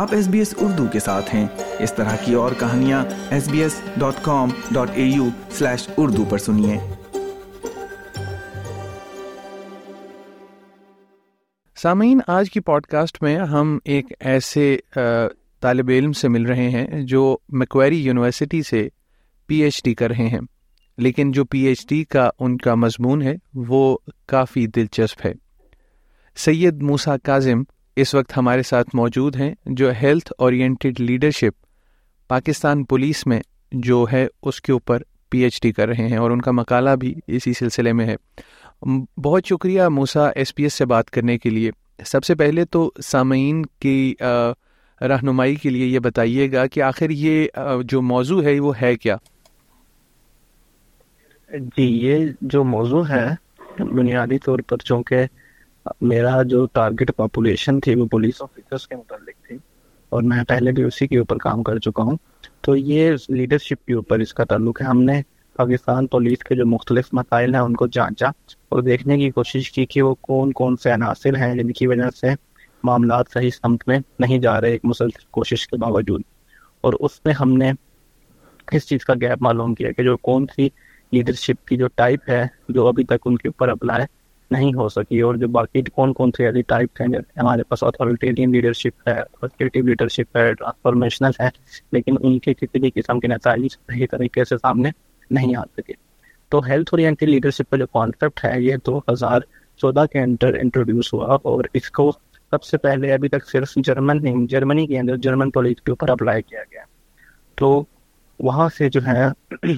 آپ S B S Urdu کے ساتھ ہیں۔ اس طرح کی اور کہانیاں S B S dot com dot A U slash Urdu پر سنیے۔ سامعین، آج کی پوڈ کاسٹ میں ہم ایک ایسے طالب علم سے مل رہے ہیں جو میکویری یونیورسٹی سے پی ایچ ڈی کر رہے ہیں۔ لیکن جو پی ایچ ڈی کا ان کا مضمون ہے، وہ کافی دلچسپ ہے۔ سید موسا کاظم اس وقت ہمارے ساتھ موجود ہیں جو health oriented leadership Pakistan police میں جو ہے اس کے اوپر پی ایچ ڈی کر رہے ہیں اور ان کا مقالہ بھی اسی سلسلے میں ہے۔ بہت شکریہ موسا ایس پی ایس سے بات کرنے کے لیے۔ سب سے پہلے تو سامعین کی رہنمائی کے لیے یہ بتائیے گا کہ آخر یہ جو موضوع ہے وہ ہے کیا؟ جی یہ جو موضوع ہے، بنیادی طور پر چونکہ میرا جو ٹارگٹ پاپولیشن تھی وہ پولیس آفیسرس کے متعلق تھی اور میں پہلے بھی اسی کے اوپر کام کر چکا ہوں۔ تو یہ لیڈرشپ کے اوپر اس کا تعلق ہے۔ ہم نے پاکستان پولیس کے جو مختلف مسائل ہیں ان کو جانچا اور دیکھنے کی کوشش کی کہ وہ کون کون سے عناصر ہیں جن کی وجہ سے معاملات صحیح سمت میں نہیں جا رہے ایک مسلسل کوشش کے باوجود۔ اور اس میں ہم نے اس چیز کا گیپ معلوم کیا کہ جو کون سی لیڈرشپ کی جو ٹائپ ہے جو ابھی تک ان کے اوپر اپلائی نہیں ہو سکی اور جو باقی کون کون سی ایسی ٹائپ ہیں ہمارے پاس اتھارٹیرین لیڈرشپ ہے اتھارٹیو لیڈرشپ ہے ٹرانسفارمیشنل ہے، لیکن ان کے کسی بھی قسم کے نتائج صحیح طریقے سے سامنے نہیں آ سکے۔ تو ہیلتھ اورینٹیڈ لیڈرشپ کا جو کانسیپٹ ہے یہ دو ہزار چودہ کے اندر انٹروڈیوس ہوا اور اس کو سب سے پہلے ابھی تک صرف جرمن نہیں جرمنی کے اندر جرمن پولیس کے اوپر اپلائی کیا گیا۔ تو وہاں سے جو ہے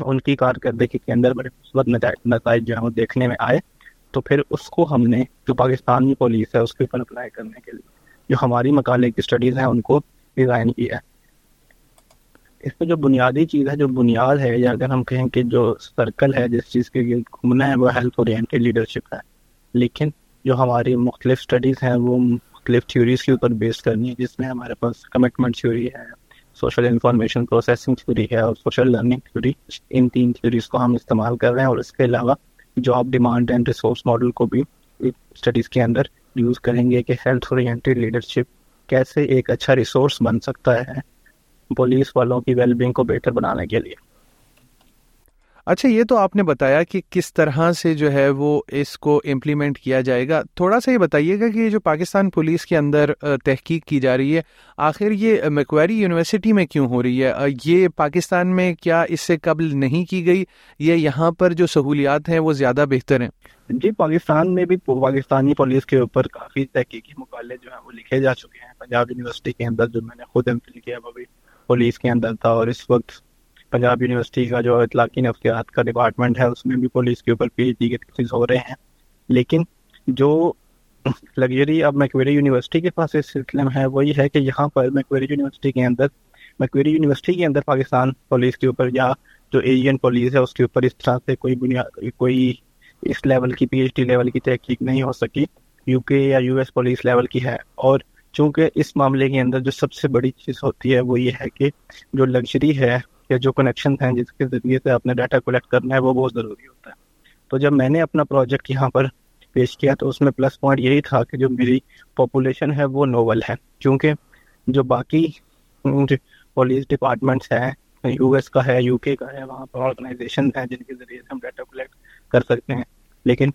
ان کی کارکردگی کے اندر بڑے مثبت نتائج جو ہے وہ دیکھنے میں آئے۔ تو پھر اس کو ہم نے جو پاکستانی پولیس ہے، اس کے اوپر اپلائی کرنے کے لیے جو ہماری مقالے کی اسٹڈیز ہیں، ان کو ڈیزائن کیا ہے۔ اس میں جو بنیادی چیز ہے، جو بنیاد ہے، یا اگر ہم کہیں کہ جو سرکل ہے، جس چیز کے گھومنا ہے، وہ ہیلتھ اورینٹیڈ لیڈرشپ ہے۔ لیکن جو ہماری مختلف اسٹڈیز ہیں، وہ مختلف تھیوریز کے اوپر بیس کرنی ہے، جس میں ہمارے پاس کمٹمنٹ تھیوری ہے سوشل انفارمیشن پروسیسنگ تھیوری ہے اور سوشل لرننگ تھیوری ان تین تھیوریز کو ہم استعمال کر رہے ہیں اور اس کے علاوہ job demand and resource model کو بھی اسٹڈیز کے اندر یوز کریں گے کہ ہیلتھ اورینٹیڈ لیڈرشپ کیسے ایک اچھا ریسورس بن سکتا ہے پولیس والوں کی ویل بینگ کو بہتر بنانے کے لیے۔ اچھا یہ تو آپ نے بتایا کہ کس طرح سے جو ہے وہ اس کو امپلیمنٹ کیا جائے گا۔ تھوڑا سا یہ بتائیے گا کہ جو پاکستان پولیس کے اندر تحقیق کی جا رہی ہے، آخر یہ میکویری یونیورسٹی میں کیوں ہو رہی ہے؟ یہ پاکستان میں کیا اس سے قبل نہیں کی گئی؟ یہ یہاں پر جو سہولیات ہیں وہ زیادہ بہتر ہیں؟ جی پاکستان میں بھی پاکستانی پولیس کے اوپر کافی تحقیقی مقالے جو ہیں وہ لکھے جا چکے ہیں۔ پنجاب یونیورسٹی کے اندر جو میں نے خود امفل کیا، وہ بھی پولیس کے اندر تھا اور اس وقت پنجاب یونیورسٹی کا جو اطلاقی نفسیات کا ڈپارٹمنٹ ہے، اس میں بھی پولیس کے اوپر پی ایچ ڈی کے تھیسز ہو رہے ہیں۔ لیکن جو لگژری اب میکویری یونیورسٹی کے پاس اس سلسلے میں ہے وہ یہ ہے کہ یہاں پر میکویری یونیورسٹی کے اندر میکویری یونیورسٹی کے اندر پاکستان پولیس کے اوپر یا جو ایشین پولیس ہے، اس کے اوپر اس طرح سے کوئی بنیاد، کوئی اس لیول کی پی ایچ ڈی لیول کی تحقیق نہیں ہو سکی۔ یو کے یا یو ایس پولیس لیول کی ہے۔ اور چونکہ اس معاملے کے اندر جو سب سے بڑی چیز ہوتی ہے، وہ یہ ہے کہ جو لگژری ہے یا جو کنیکشن ہیں جس کے ذریعے سے اپنے ڈاٹا کلیکٹ کرنا ہے، وہ بہت ضروری ہوتا ہے۔ تو جب میں نے اپنا پروجیکٹ یہاں پر پیش کیا تو اس میں پلس پوائنٹ یہی تھا کہ جو میری پاپولیشن ہے وہ نوول ہے۔ کیونکہ جو باقی پولیس ڈپارٹمنٹس ہیں یو ایس کا ہے یو کے کا ہے، وہاں پر آرگنائزیشن ہیں جن کے ذریعے سے ہم ڈاٹا کلیکٹ کر سکتے ہیں۔ لیکن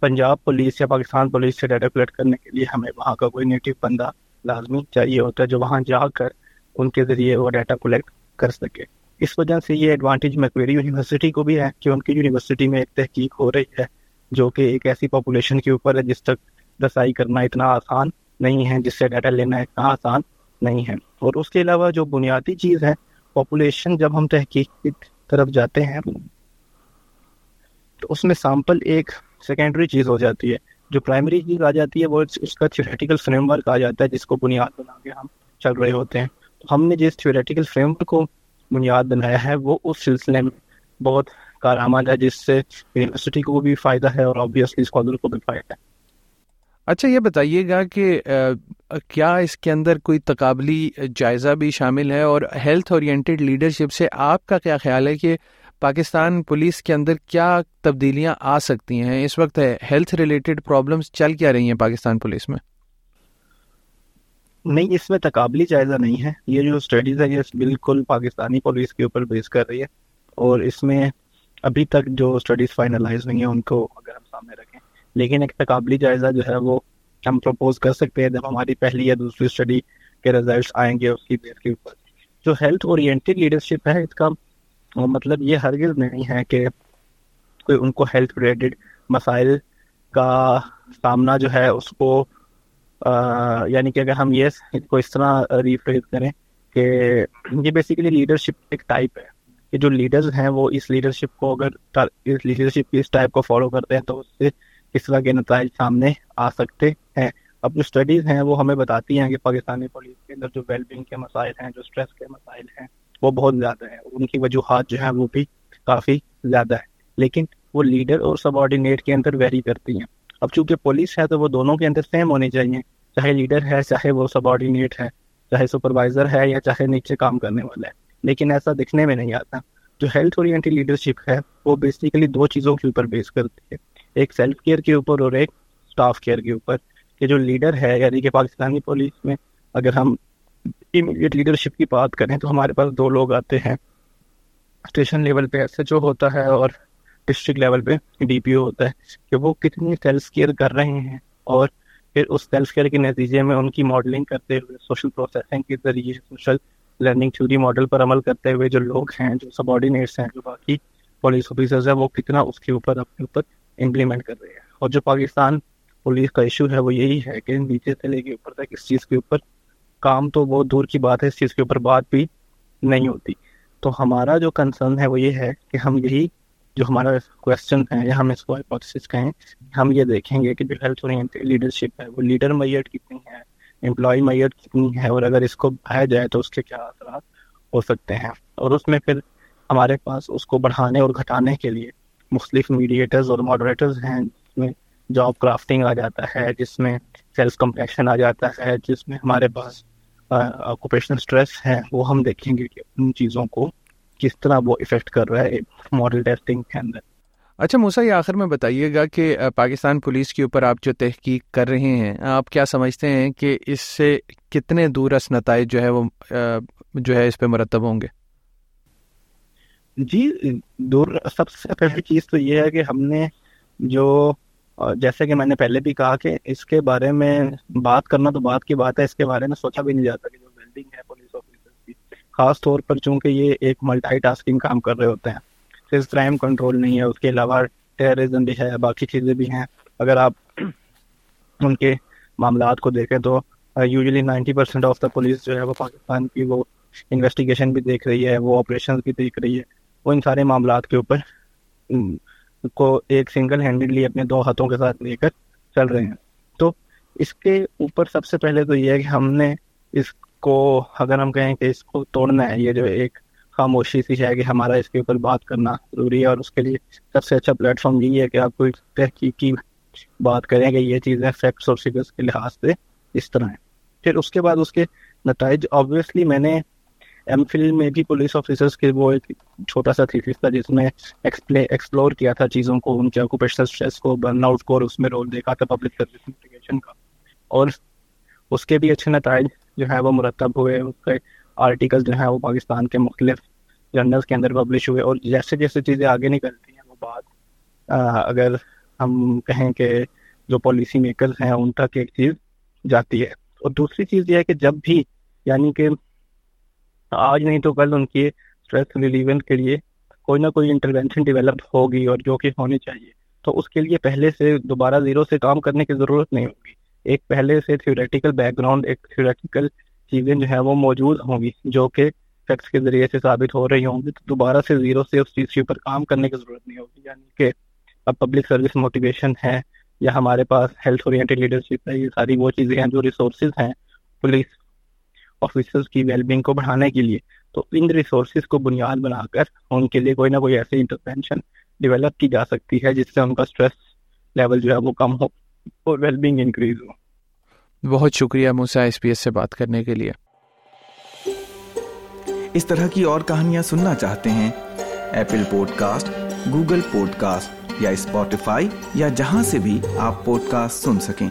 پنجاب پولیس یا پاکستان پولیس سے ڈاٹا کلیکٹ کرنے کے لیے ہمیں وہاں کا کوئی نیٹو بندہ لازمی چاہیے ہوتا ہے جو وہاں جا کر ان کے ذریعے وہ ڈاٹا کلیکٹ کر سکے۔ اس وجہ سے یہ ایڈوانٹیج میکویری یونیورسٹی کو بھی ہے کہ ان کی یونیورسٹی میں ایک تحقیق ہو رہی ہے، جو کہ ایک ایسی پاپولیشن کے اوپر ہے جس تک رسائی کرنا اتنا آسان نہیں ہے، جس سے ڈاٹا لینا اتنا آسان نہیں ہے۔ اور اس کے علاوہ جو بنیادی چیز ہے پاپولیشن جب ہم تحقیق کی طرف جاتے ہیں، تو اس میں سیمپل ایک سیکنڈری چیز ہو جاتی ہے۔ جو پرائمری چیز آ جاتی ہے، وہ اس کا تھیوریٹیکل فریم ورک آ جاتا ہے، جس کو بنیاد بنا کے ہم چل رہے ہوتے ہیں۔ ہم نے جس تھیوریٹیکل فریم ورک کو بنیاد بنایا ہے، وہ اس سلسلے میں بہت کارآمد ہے، جس سے یونیورسٹی کو بھی فائدہ ہے اور آبویسلی اسکالر کو بھی فائدہ ہے۔ اچھا یہ بتائیے گا کہ کیا اس کے اندر کوئی تقابلی جائزہ بھی شامل ہے؟ اور ہیلتھ اورینٹیڈ لیڈرشپ سے آپ کا کیا خیال ہے کہ پاکستان پولیس کے اندر کیا تبدیلیاں آ سکتی ہیں؟ اس وقت ہیلتھ ریلیٹڈ پرابلمس چل کیا رہی ہیں پاکستان پولیس میں؟ نہیں، اس میں تقابلی جائزہ نہیں ہے۔ یہ جو اسٹڈیز ہے یہ بالکل پاکستانی پولیس کے اوپر بیس کر رہی ہے۔ اور اس میں ابھی تک جو اسٹڈیز فائنلائز ہوئی ہیں، ان کو اگر ہم سامنے رکھیں۔ لیکن ایک تقابلی جائزہ جو ہے، وہ ہم پروپوز کر سکتے ہیں جب ہماری پہلی یا دوسری اسٹڈی کے ریزلٹس آئیں گے اس کی بیس کے اوپر۔ جو ہیلتھ اورینٹیڈ لیڈرشپ ہے، اس کا مطلب یہ ہرگز نہیں ہے کہ کوئی ان کو ہیلتھ ریلیٹڈ مسائل کا سامنا جو ہے، اس کو یعنی کہ اگر ہم یہ کو اس طرح ریفریز کریں کہ یہ بیسیکلی لیڈرشپ ایک ٹائپ ہے کہ جو لیڈرز ہیں وہ اس لیڈرشپ کو اگر اس لیڈرشپ کی اس ٹائپ کو فالو کرتے ہیں تو اس سے اس طرح کے نتائج سامنے آ سکتے ہیں۔ اب جو اسٹڈیز ہیں وہ ہمیں بتاتی ہیں کہ پاکستانی پولیس کے اندر جو ویل بینگ کے مسائل ہیں، جو اسٹریس کے مسائل ہیں، وہ بہت زیادہ ہیں۔ ان کی وجوہات جو ہیں وہ بھی کافی زیادہ ہے لیکن وہ لیڈر اور سب آرڈینیٹ کے اندر ویری کرتی ہیں۔ اب چونکہ پولیس ہے تو وہ دونوں کے اندر سیم ہونی چاہیے، چاہے لیڈر ہے، چاہے وہ سب آرڈینیٹ ہے، چاہے سپروائزر ہے یا چاہے نیچے کام کرنے والا ہے۔ لیکن ایسا دکھنے میں نہیں آتا۔ جو ہیلتھ اورینٹی لیڈرشپ ہے، وہ بیسیکلی دو چیزوں کے اوپر بیس کرتی ہے۔ ایک سیلف کیئر کے اوپر اور ایک اسٹاف کیئر کے اوپر۔ کہ جو لیڈر ہے یعنی کہ پاکستانی پولیس میں اگر ہم امیڈیٹ لیڈرشپ کی بات کریں تو ہمارے پاس دو لوگ آتے ہیں۔ اسٹیشن لیول پہ ایس ایچ او ہوتا ہے اور ڈسٹرکٹ لیول پہ ڈی پی او ہوتا ہے کہ وہ کتنی سیلف کیئر کر رہے ہیں اور پھر اس سیلف کیئر کے نتیجے میں ان کی ماڈلنگ کرتے ہوئے سوشل پروسیسنگ کے ذریعے سوشل لرننگ تھیوری ماڈل پر عمل کرتے ہوئے جو لوگ ہیں، جو سب آرڈینیٹس ہیں، جو باقی پولیس آفیسرز ہیں، وہ کتنا اس کے اوپر اپنے اوپر امپلیمنٹ کر رہے ہیں۔ اور جو پاکستان پولیس کا ایشو ہے، وہ یہی ہے کہ نیچے سے لے کے اوپر تک اس چیز کے اوپر کام تو بہت دور کی بات ہے، اس چیز کے اوپر بات بھی نہیں ہوتی۔ تو ہمارا جو کنسرن ہے، وہ یہ ہے کہ ہم یہی جو ہمارا کوشچن ہے یا ہم اس کو ہائپوتھسس کہیں، ہم یہ دیکھیں گے کہ جو ہیلتھ لیڈرشپ ہے، وہ لیڈر میٹ کتنی ہے امپلائی میٹ کتنی ہے، اور اگر اس کو بڑھایا جائے تو اس کے کیا اثرات ہو سکتے ہیں؟ اور اس میں پھر ہمارے پاس اس کو بڑھانے اور گھٹانے کے لیے مختلف میڈیٹرز اور ماڈریٹرز ہیں، جس میں جاب کرافٹنگ آ جاتا ہے، جس میں سیلف کمپریشن آ جاتا ہے، جس میں ہمارے پاس آکوپیشنل اسٹریس ہے، وہ ہم دیکھیں گے کہ ان چیزوں کو کس طرح وہ افیکٹ کر رہا ہے ماڈل ٹیسٹنگ کے اندر۔ اچھا موسا یہ آخر میں بتائیے گا کہ پاکستان پولیس کے اوپر آپ جو تحقیق کر رہے ہیں آپ کیا سمجھتے ہیں کہ اس سے کتنے دورس نتائج جو ہے وہ جو ہے اس پہ مرتب ہوں گے؟ جی دور سب سے پہلی چیز تو یہ ہے کہ ہم نے جو جیسے کہ میں نے پہلے بھی کہا کہ اس کے بارے میں بات کرنا تو بات کی بات ہے اس کے بارے میں سوچا بھی نہیں جاتا کہ جو بلڈنگ ہے خاص طور پر چونکہ یہ ایک ملٹائی ٹاسکنگ کام کر رہے ہوتے ہیں۔ صرف کرائم کنٹرول نہیں ہے، اس کے علاوہ ٹیررزم بھی ہے، باقی چیزیں بھی ہیں۔ اگر آپ ان کے معاملات کو دیکھیں تو usually ninety percent of the police جو ہے وہ پاکستان کی وہ انویسٹیگیشن بھی دیکھ رہی ہے، وہ آپریشن بھی دیکھ رہی ہے۔ وہ ان سارے معاملات کے اوپر کو ایک سنگل ہینڈلی اپنے دو ہاتھوں کے ساتھ لے کر چل رہے ہیں۔ تو اس کے اوپر سب سے پہلے تو یہ ہے کہ ہم نے اس کو اگر ہم کہیں کہ اس کو توڑنا ہے، یہ جو ایک خاموشی سی ہے کہ ہمارا اس کے اوپر بات کرنا ضروری ہے اور اس کے لیے سب سے اچھا پلیٹ فارم یہی ہے کہ آپ کوئی تحقیقی بات کریں کہ یہ چیزیں فیکٹس اور فگرس کے لحاظ سے اس طرح ہیں۔ پھر اس کے بعد اس کے نتائج آبویسلی میں نے ایم فل میں بھی پولیس آفیسرس کے وہ ایک چھوٹا سا تھیسس تھا جس میں ایکسپلور کیا تھا چیزوں کو، ان کے آکوپیشنل اسٹریس کو برن آؤٹ کو اور اس میں رول دیکھا تھا پبلک سروس انٹیگیشن کا۔ اور اس کے بھی اچھے نتائج جو ہے وہ مرتب ہوئے اس کے آرٹیکل جو ہیں وہ پاکستان کے مختلف جرنلس کے اندر پبلش ہوئے اور جیسے جیسے چیزیں آگے نکلتی ہیں وہ بات اگر ہم کہیں کہ جو پالیسی میکرز ہیں ان تک ایک چیز جاتی ہے۔ اور دوسری چیز یہ ہے کہ جب بھی یعنی کہ آج نہیں تو کل ان کی اسٹریس ریلیونٹ کے لیے کوئی نہ کوئی انٹروینشن ڈیولپ ہوگی اور جو کہ ہونی چاہیے۔ تو اس کے لیے پہلے سے دوبارہ زیرو سے کام کرنے کی ضرورت نہیں ہوگی۔ ایک پہلے سے تھیوریٹیکل بیک گراؤنڈ ایک تھیوریٹیکل چیزیں جو ہے وہ موجود ہوں گی، جو کہ فیکٹس کے ذریعے سے ثابت ہو رہی ہوں گی۔ تو دوبارہ سے زیرو سے اس چیز کے اوپر کام کرنے کی ضرورت نہیں ہوگی۔ یعنی کہ اب پبلک سروس موٹیویشن ہے یا ہمارے پاس ہیلتھ اورینٹیڈ لیڈرشپ ہے، یہ ساری وہ چیزیں ہیں جو ریسورسز ہیں پولیس آفیسرس کی ویل بینگ کو بڑھانے کے لیے۔ تو ان ریسورسز کو بنیاد بنا کر ان کے لیے کوئی نہ کوئی ایسی انٹرپینشن ڈیولپ کی جا سکتی ہے جس سے ان کا اسٹریس لیول جو ہے وہ کم ہو۔ اور ویل بینگ انکریز ہو بہت شکریہ موسا ایس پی ایس سے بات کرنے کے لیے۔ اس طرح کی اور کہانیاں سننا چاہتے ہیں Apple podcast Google podcast یا اسپوٹیفائی یا جہاں سے بھی آپ پوڈ کاسٹ سن سکیں۔